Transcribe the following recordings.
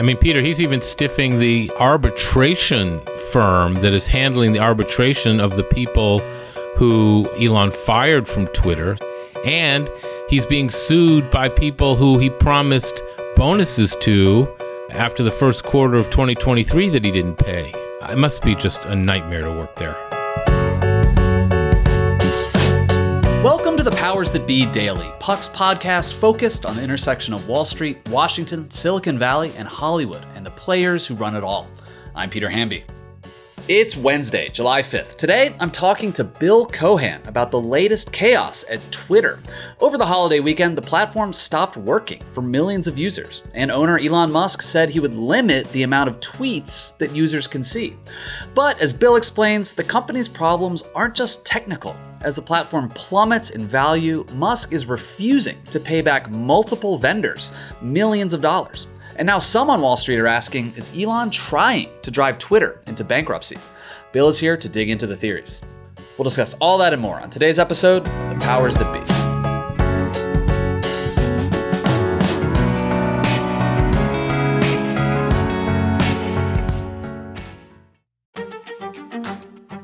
I mean, Peter, he's even stiffing the arbitration firm that is handling the arbitration of the people who Elon fired from Twitter. And he's being sued by people who he promised bonuses to after the first quarter of 2023 that he didn't pay. It must be just a nightmare to work there. To the Powers That Be Daily, Puck's podcast focused on the intersection of Wall Street, Washington, Silicon Valley, and Hollywood, and the players who run it all. I'm Peter Hamby. It's Wednesday, July 5th. Today, I'm talking to Bill Cohan about the latest chaos at Twitter. Over the holiday weekend, the platform stopped working for millions of users, and owner Elon Musk said he would limit the amount of tweets that users can see. But as Bill explains, the company's problems aren't just technical. As the platform plummets in value, Musk is refusing to pay back multiple vendors millions of dollars. And now some on Wall Street are asking is Elon trying to drive Twitter into bankruptcy? Bill is here to dig into the theories. We'll discuss all that and more on today's episode The Powers That Be.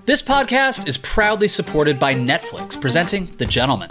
This podcast is proudly supported by Netflix, presenting The Gentlemen.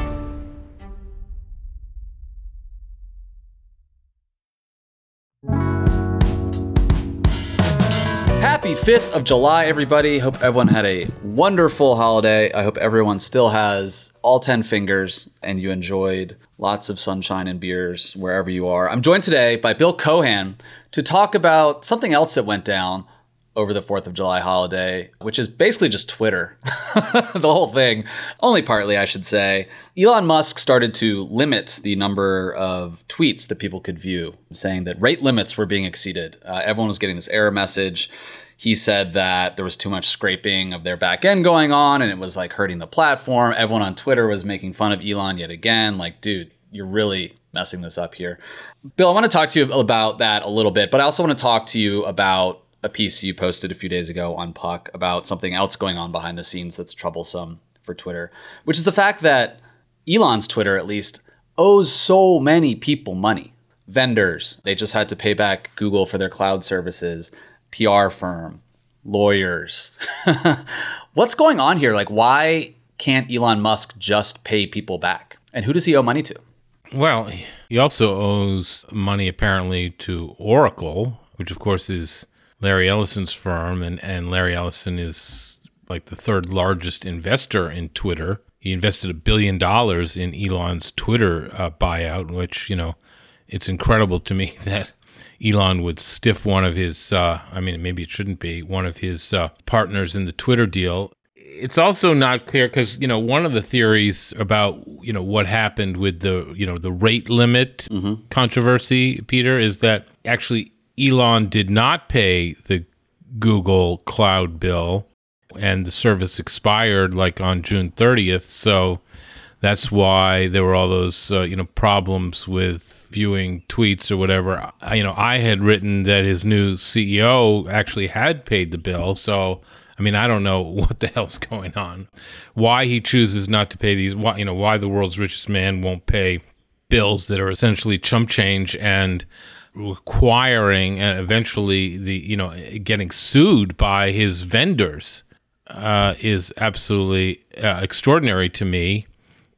Happy 5th of July, everybody. Hope everyone had a wonderful holiday. I hope everyone still has all 10 fingers and you enjoyed lots of sunshine and beers wherever you are. I'm joined today by Bill Cohan to talk about something else that went down over the 4th of July holiday, which is basically just Twitter. the whole thing. Only partly, I should say. Elon Musk started to limit the number of tweets that people could view, saying that rate limits were being exceeded. Uh, everyone was getting this error message. He said that there was too much scraping of their back end going on and it was like hurting the platform. Everyone on Twitter was making fun of Elon yet again. Like, dude, you're really messing this up here. Bill, I want to talk to you about that a little bit, but I also want to talk to you about a piece you posted a few days ago on Puck about something else going on behind the scenes that's troublesome for Twitter, which is the fact that Elon's Twitter, at least, owes so many people money. Vendors, they just had to pay back Google for their cloud services, PR firm, lawyers. What's going on here? Like, why can't Elon Musk just pay people back? And who does he owe money to? Well, he also owes money apparently to Oracle, which of course is Larry Ellison's firm, and, and Larry Ellison is like the third largest investor in Twitter. He invested a billion dollars in Elon's Twitter uh, buyout, which, you know, it's incredible to me that Elon would stiff one of his, uh, I mean, maybe it shouldn't be, one of his uh, partners in the Twitter deal. It's also not clear because, you know, one of the theories about, you know, what happened with the, you know, the rate limit mm-hmm. controversy, Peter, is that actually Elon did not pay the Google cloud bill and the service expired like on June 30th. So that's why there were all those, uh, you know, problems with viewing tweets or whatever. I, you know, I had written that his new CEO actually had paid the bill. So, I mean, I don't know what the hell's going on. Why he chooses not to pay these, why, you know, why the world's richest man won't pay bills that are essentially chump change and requiring and eventually the you know getting sued by his vendors uh, is absolutely uh, extraordinary to me.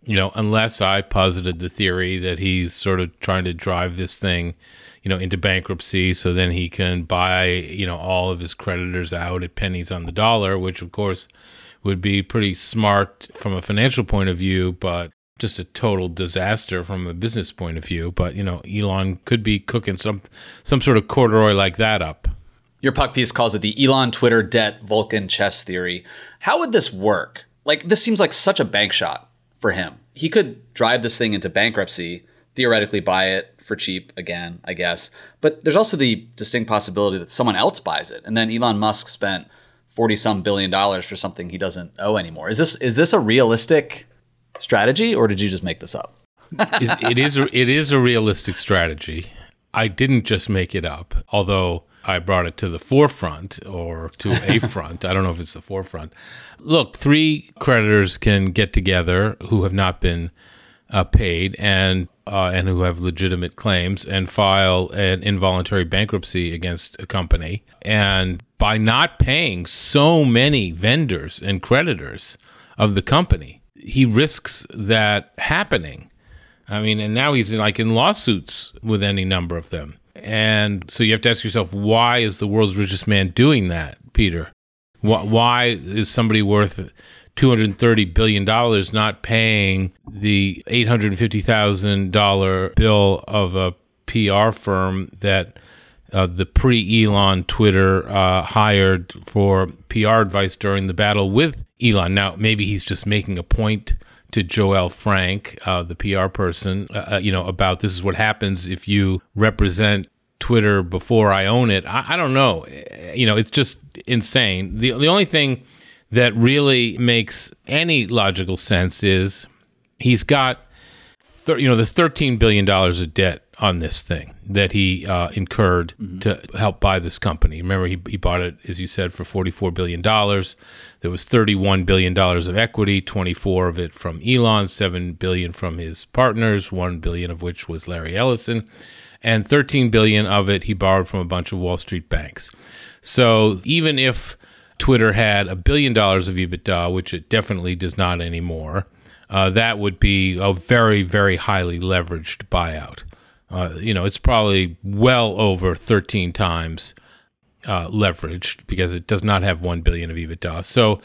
You know, unless I posited the theory that he's sort of trying to drive this thing, you know, into bankruptcy, so then he can buy you know all of his creditors out at pennies on the dollar, which of course would be pretty smart from a financial point of view, but just a total disaster from a business point of view. But you know, Elon could be cooking some some sort of corduroy like that up. Your puck piece calls it the Elon Twitter debt Vulcan chess theory. How would this work? Like this seems like such a bank shot for him. He could drive this thing into bankruptcy, theoretically buy it for cheap again, I guess. But there's also the distinct possibility that someone else buys it, and then Elon Musk spent forty some billion dollars for something he doesn't owe anymore. Is this is this a realistic strategy, or did you just make this up? it is it is a realistic strategy. I didn't just make it up, although I brought it to the forefront or to a front. I don't know if it's the forefront. Look, three creditors can get together who have not been uh, paid and uh, and who have legitimate claims and file an involuntary bankruptcy against a company. And by not paying so many vendors and creditors of the company, he risks that happening. I mean, and now he's in, like in lawsuits with any number of them. And so you have to ask yourself, why is the world's richest man doing that, Peter? Why, why is somebody worth $230 billion not paying the $850,000 bill of a PR firm that uh, the pre Elon Twitter uh, hired for PR advice during the battle with Elon? Now, maybe he's just making a point to Joele Frank, uh, the PR person, uh, uh, you know, about this is what happens if you represent Twitter before I own it. I, I don't know. You know, it's just insane. The the only thing that really makes any logical sense is he's got, thir- you know, there's 13 billion dollars of debt on this thing that he uh, incurred mm-hmm. to help buy this company. Remember, he, he bought it, as you said, for $44 billion. There was $31 billion of equity, 24 of it from Elon, 7 billion from his partners, 1 billion of which was Larry Ellison, and 13 billion of it he borrowed from a bunch of Wall Street banks. So even if Twitter had a billion dollars of EBITDA, which it definitely does not anymore, uh, that would be a very, very highly leveraged buyout. Uh, you know, it's probably well over 13 times uh, leveraged because it does not have 1 billion of EBITDA. So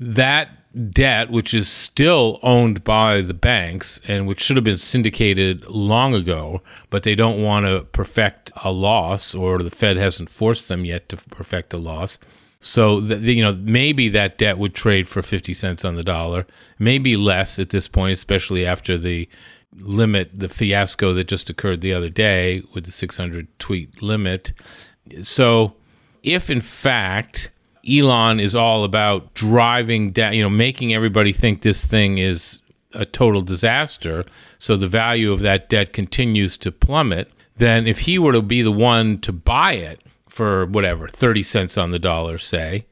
that debt, which is still owned by the banks and which should have been syndicated long ago, but they don't want to perfect a loss, or the Fed hasn't forced them yet to perfect a loss. So the, you know maybe that debt would trade for 50 cents on the dollar, maybe less at this point, especially after the limit, the fiasco that just occurred the other day with the 600 tweet limit. So, if in fact Elon is all about driving down, you know, making everybody think this thing is a total disaster, so the value of that debt continues to plummet, then if he were to be the one to buy it for whatever, 30 cents on the dollar, say,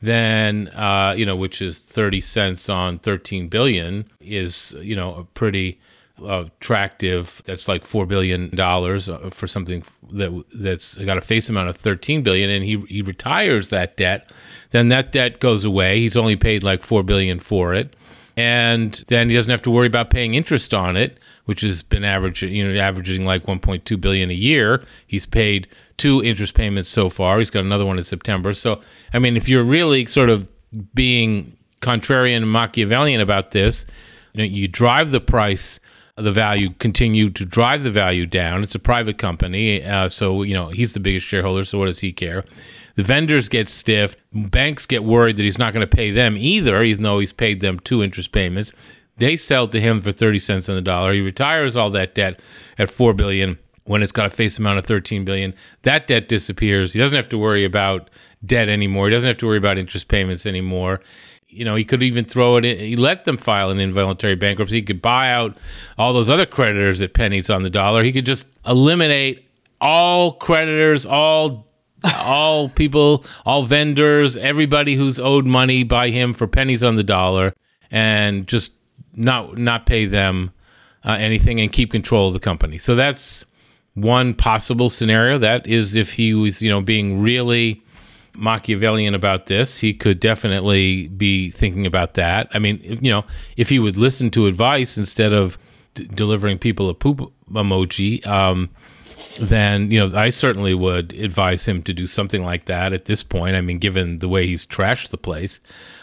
then, uh, you know, which is 30 cents on 13 billion, is, you know, a pretty attractive. That's like four billion dollars uh, for something that that's got a face amount of thirteen billion, and he he retires that debt. Then that debt goes away. He's only paid like four billion for it, and then he doesn't have to worry about paying interest on it, which has been averaging you know averaging like one point two billion a year. He's paid two interest payments so far. He's got another one in September. So I mean, if you're really sort of being contrarian and Machiavellian about this, you know, you drive the price the value continue to drive the value down. It's a private company, uh, so you know he's the biggest shareholder. So what does he care? The vendors get stiff. Banks get worried that he's not going to pay them either, even though he's paid them two interest payments. They sell to him for thirty cents on the dollar. He retires all that debt at four billion when it's got a face amount of 13 billion that debt disappears he doesn't have to worry about debt anymore he doesn't have to worry about interest payments anymore you know, he could even throw it in, he let them file an involuntary bankruptcy. He could buy out all those other creditors at pennies on the dollar. He could just eliminate all creditors, all all people, all vendors, everybody who's owed money by him for pennies on the dollar and just not not pay them uh, anything and keep control of the company. So that's one possible scenario. That is if he was, you know, being really Machiavellian about this. He could definitely be thinking about that. I mean, you know, if he would listen to advice instead of d- delivering people a poop emoji, um, then you know I certainly would advise him to do something like that at this point. I mean, given the way he's trashed the place.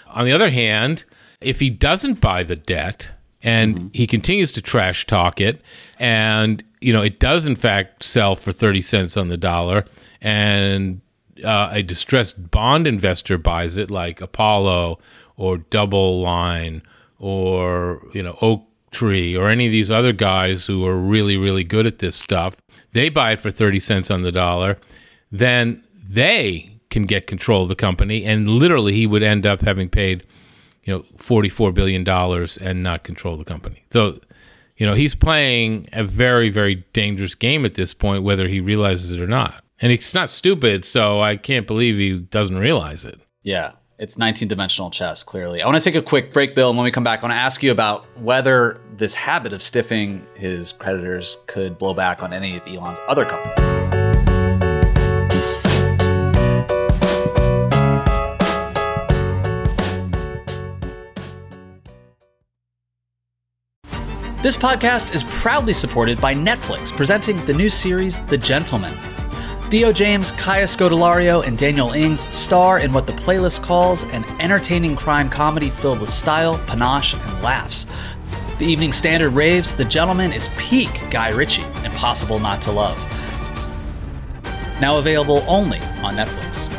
On the other hand, if he doesn't buy the debt and mm-hmm. he continues to trash talk it, and you know it does in fact sell for thirty cents on the dollar, and uh, a distressed bond investor buys it, like Apollo or DoubleLine or you know Oaktree or any of these other guys who are really really good at this stuff, they buy it for thirty cents on the dollar. Then they can get control of the company, and literally he would end up having paid, you know, forty-four billion dollars and not control the company. So, you know, he's playing a very, very dangerous game at this point, whether he realizes it or not. And he's not stupid, so I can't believe he doesn't realize it. Yeah, it's 19 dimensional chess, clearly. I want to take a quick break, Bill, and when we come back, I want to ask you about whether this habit of stiffing his creditors could blow back on any of Elon's other companies. This podcast is proudly supported by Netflix, presenting the new series The Gentlemen. Theo James, Kaya Scodelario, and Daniel Ings star in what the playlist calls an entertaining crime comedy filled with style, panache, and laughs. The Evening Standard raves The Gentlemen is peak Guy Ritchie, impossible not to love. Now available only on Netflix.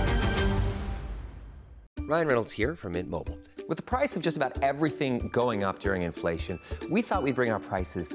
Ryan Reynolds here from Mint Mobile. With the price of just about everything going up during inflation, we thought we'd bring our prices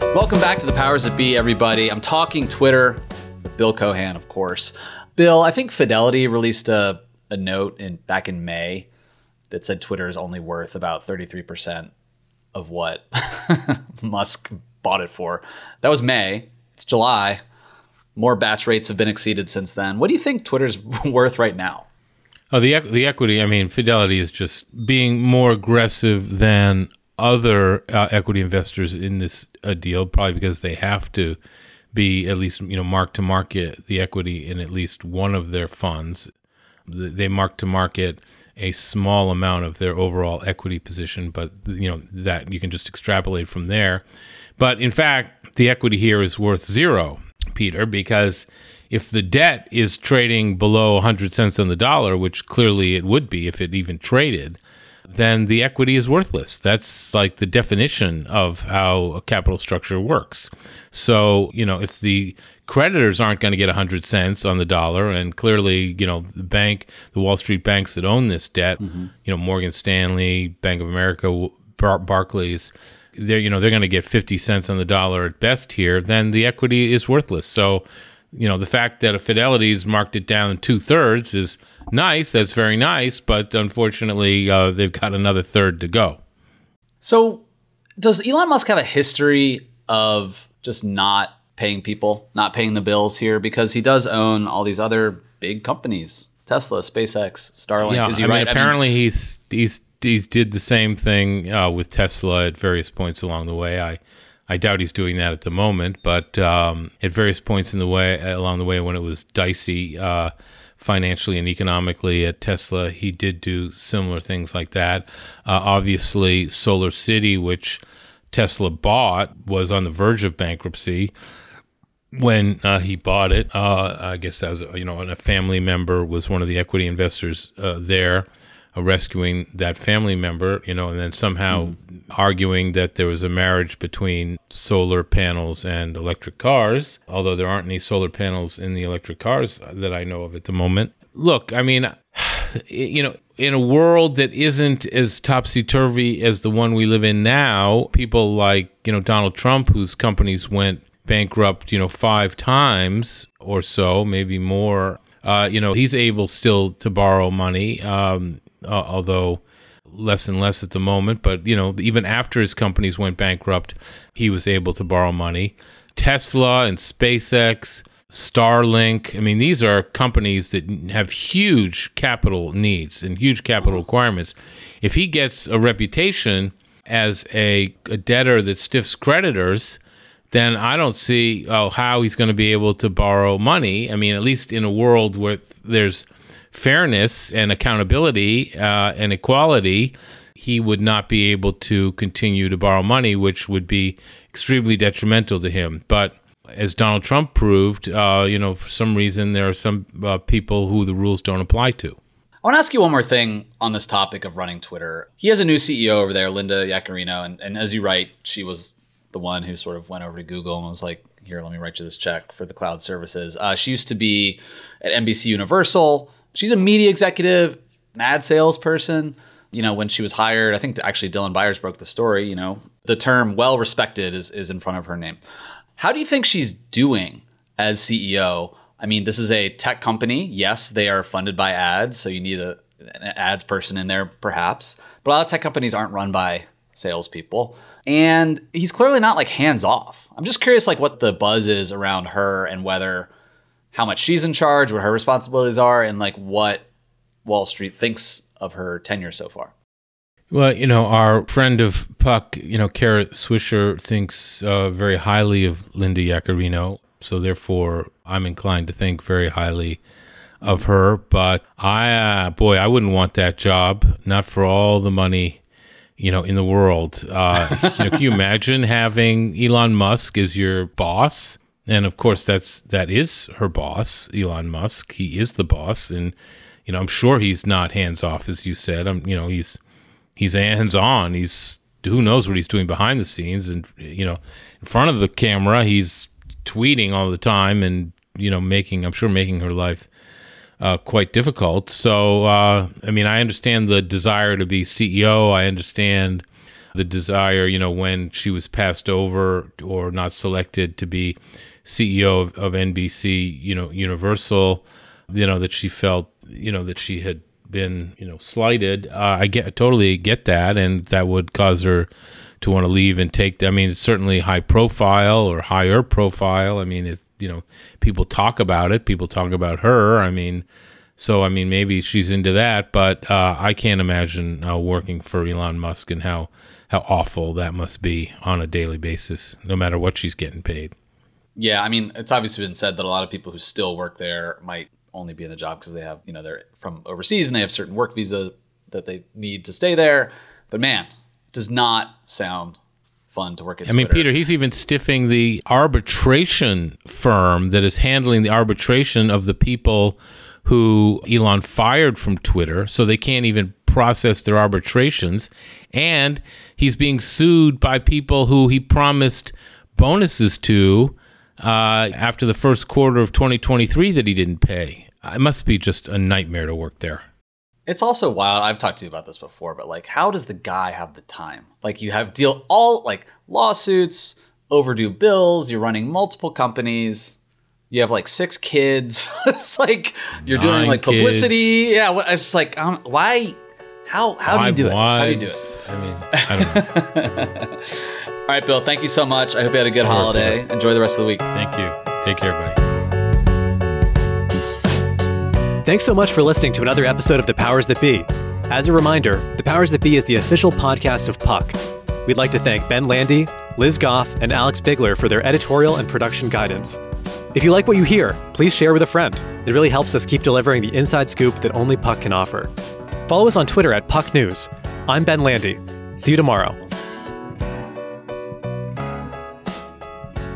Welcome back to the Powers That Be, everybody. I'm talking Twitter with Bill Cohan, of course. Bill, I think Fidelity released a, a note in back in May that said Twitter is only worth about 33% of what Musk bought it for. That was May. It's July. More batch rates have been exceeded since then. What do you think Twitter's worth right now? Oh, the the equity. I mean, Fidelity is just being more aggressive than other uh, equity investors in this uh, deal, probably because they have to be at least you know mark to market the equity in at least one of their funds. They mark to market a small amount of their overall equity position, but you know that you can just extrapolate from there. But in fact, the equity here is worth zero, Peter, because if the debt is trading below 100 cents on the dollar, which clearly it would be if it even traded, then the equity is worthless. That's like the definition of how a capital structure works. So, you know, if the creditors aren't going to get 100 cents on the dollar and clearly, you know, the bank, the Wall Street banks that own this debt, mm-hmm. you know, Morgan Stanley, Bank of America, Bar- Barclays, they're, you know, they're going to get 50 cents on the dollar at best here, then the equity is worthless. So, you know, the fact that a Fidelity's marked it down two thirds is nice. That's very nice, but unfortunately, uh, they've got another third to go. So, does Elon Musk have a history of just not paying people, not paying the bills here? Because he does own all these other big companies Tesla, SpaceX, Starlink. Yeah, Is he I right? mean, apparently he's he's he's did the same thing uh, with Tesla at various points along the way. I I doubt he's doing that at the moment, but um, at various points in the way along the way when it was dicey uh, financially and economically at Tesla, he did do similar things like that. Uh, obviously, SolarCity, which Tesla bought, was on the verge of bankruptcy when uh, he bought it. Uh, I guess that was you know, and a family member was one of the equity investors uh, there, rescuing that family member. You know, and then somehow arguing that there was a marriage between solar panels and electric cars, although there aren't any solar panels in the electric cars that I know of at the moment. Look, I mean, you know, in a world that isn't as topsy turvy as the one we live in now, people like, you know, Donald Trump, whose companies went bankrupt, you know, five times or so, maybe more, uh, you know, he's able still to borrow money, um, uh, although less and less at the moment. But, you know, even after his companies went bankrupt, he was able to borrow money. Tesla and SpaceX, Starlink. I mean, these are companies that have huge capital needs and huge capital requirements. If he gets a reputation as a, a debtor that stiffs creditors, then I don't see oh, how he's going to be able to borrow money. I mean, at least in a world where there's fairness and accountability uh, and equality, he would not be able to continue to borrow money, which would be extremely detrimental to him. But as Donald Trump proved, uh, you know, for some reason there are some uh, people who the rules don't apply to. I want to ask you one more thing on this topic of running Twitter. He has a new CEO over there, Linda Yaccarino, and, and as you write, she was the one who sort of went over to Google and was like, "Here, let me write you this check for the cloud services." Uh, she used to be at NBC Universal. She's a media executive, an ad salesperson. You know, when she was hired, I think actually Dylan Byers broke the story. You know, the term "well respected" is is in front of her name. How do you think she's doing as CEO? I mean, this is a tech company. Yes, they are funded by ads, so you need a, an ads person in there, perhaps. But a lot of tech companies aren't run by salespeople. And he's clearly not like hands off. I'm just curious, like, what the buzz is around her and whether how much she's in charge, what her responsibilities are, and like what Wall Street thinks of her tenure so far. Well, you know, our friend of Puck, you know, Kara Swisher thinks uh, very highly of Linda Yaccarino. So therefore, I'm inclined to think very highly of her. But I, uh, boy, I wouldn't want that job, not for all the money, you know, in the world. Uh, you know, can you imagine having Elon Musk as your boss? And of course, that's that is her boss, Elon Musk. He is the boss, and you know, I'm sure he's not hands off, as you said. I'm, you know, he's he's hands on. He's who knows what he's doing behind the scenes, and you know, in front of the camera, he's tweeting all the time, and you know, making I'm sure making her life uh, quite difficult. So, uh, I mean, I understand the desire to be CEO. I understand the desire, you know, when she was passed over or not selected to be CEO of, of NBC, you know, Universal, you know, that she felt, you know, that she had been, you know, slighted. Uh, I get I totally get that, and that would cause her to want to leave and take. I mean, it's certainly high profile or higher profile. I mean, it, you know, people talk about it. People talk about her. I mean, so I mean, maybe she's into that, but uh, I can't imagine uh, working for Elon Musk and how how awful that must be on a daily basis, no matter what she's getting paid. Yeah, I mean, it's obviously been said that a lot of people who still work there might only be in the job because they have, you know, they're from overseas and they have certain work visa that they need to stay there. But man, it does not sound fun to work at. I mean, Twitter. Peter, he's even stiffing the arbitration firm that is handling the arbitration of the people who Elon fired from Twitter, so they can't even process their arbitrations. And he's being sued by people who he promised bonuses to uh, after the first quarter of 2023 that he didn't pay. It must be just a nightmare to work there. It's also wild. I've talked to you about this before, but like, how does the guy have the time? Like, you have deal all like lawsuits, overdue bills. You're running multiple companies. You have like six kids. it's like you're doing like publicity. Yeah, what- it's just like, um, why? How how do you do it? How do you do it? I mean, I don't know. All right, Bill. Thank you so much. I hope you had a good holiday. Enjoy the rest of the week. Thank you. Take care, buddy. Thanks so much for listening to another episode of The Powers That Be. As a reminder, The Powers That Be is the official podcast of Puck. We'd like to thank Ben Landy, Liz Goff, and Alex Bigler for their editorial and production guidance. If you like what you hear, please share with a friend. It really helps us keep delivering the inside scoop that only Puck can offer. Follow us on Twitter at Puck News. I'm Ben Landy. See you tomorrow.